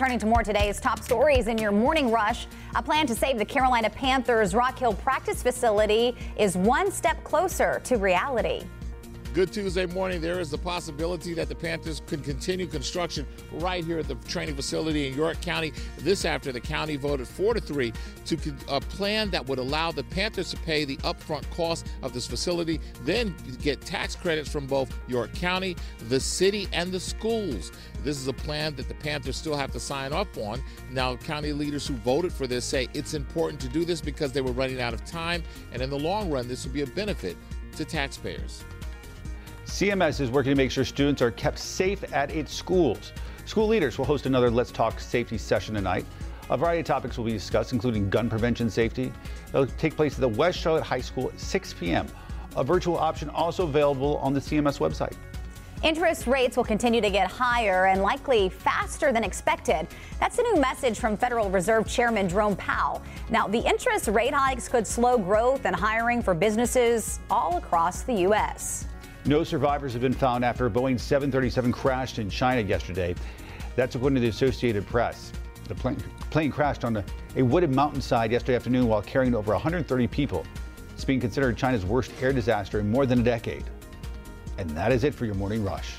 turning to more today's top stories in your morning rush. A plan to save the Carolina Panthers Rock Hill practice facility is one step closer to reality. Good Tuesday morning. There is the possibility that the Panthers could continue construction right here at the training facility in York County. This after the county voted four to three to a plan that would allow the Panthers to pay the upfront cost of this facility, then get tax credits from both York County, the city, and the schools. This is a plan that the Panthers still have to sign off on. Now, county leaders who voted for this say it's important to do this because they were running out of time, and in the long run, this will be a benefit to taxpayers. CMS is working to make sure students are kept safe at its schools. School leaders will host another Let's Talk Safety session tonight. A variety of topics will be discussed, including gun prevention safety. It'll take place at the West Charlotte High School at 6 p.m. A virtual option also available on the CMS website. Interest rates will continue to get higher and likely faster than expected. That's a new message from Federal Reserve Chairman Jerome Powell. Now, the interest rate hikes could slow growth and hiring for businesses all across the U.S. No survivors have been found after a Boeing 737 crashed in China yesterday. That's according to the Associated Press. The plane, plane crashed on a, a wooded mountainside yesterday afternoon while carrying over 130 people. It's being considered China's worst air disaster in more than a decade. And that is it for your morning rush.